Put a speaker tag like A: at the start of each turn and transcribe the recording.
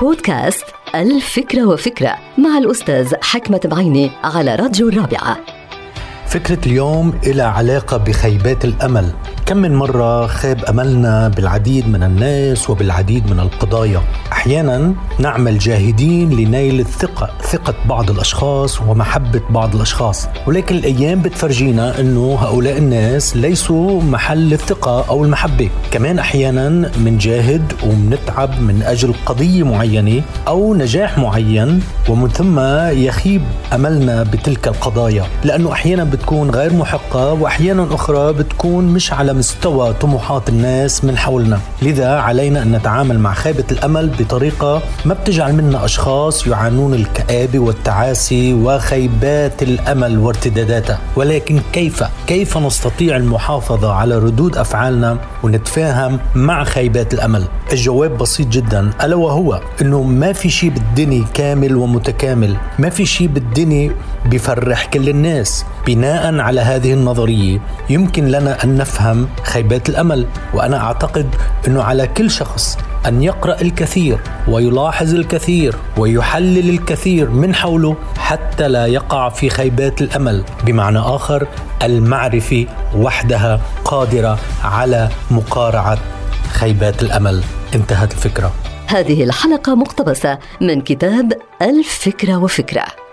A: بودكاست الفكرة وفكرة مع الأستاذ حكمة بعيني على راديو الرابعة.
B: فكرة اليوم إلى علاقة بخيبات الأمل. كم من مرة خاب أملنا بالعديد من الناس وبالعديد من القضايا. أحيانا نعمل جاهدين لنيل الثقة ثقة بعض الأشخاص ومحبة بعض الأشخاص. ولكن الأيام بتفرجينا أنه هؤلاء الناس ليسوا محل الثقة أو المحبة. كمان أحيانا منجاهد ومنتعب من أجل قضية معينة أو نجاح معين ومن ثم يخيب أملنا بتلك القضايا. لأنه أحيانا بتكون غير محقة وأحيانا أخرى بتكون مش على مستوى طموحات الناس من حولنا. لذا علينا أن نتعامل مع خيبة الأمل بطريقة ما بتجعل منا أشخاص يعانون الكآبة والتعاسي وخيبات الأمل وارتداداتها. ولكن كيف؟ كيف نستطيع المحافظة على ردود أفعالنا ونتفاهم مع خيبات الأمل؟ الجواب بسيط جدا. ألا وهو أنه ما في شيء بالدنيا كامل ومتكامل. ما في شيء بالدنيا بيفرح كل الناس بناء على هذه النظرية يمكن لنا أن نفهم خيبات الأمل وأنا أعتقد أنه على كل شخص أن يقرأ الكثير ويلاحظ الكثير ويحلل الكثير من حوله حتى لا يقع في خيبات الأمل. بمعنى آخر المعرفة وحدها قادرة على مقارعة خيبات الأمل. انتهت الفكرة.
A: هذه الحلقة مقتبسة من كتاب الفكرة وفكرة.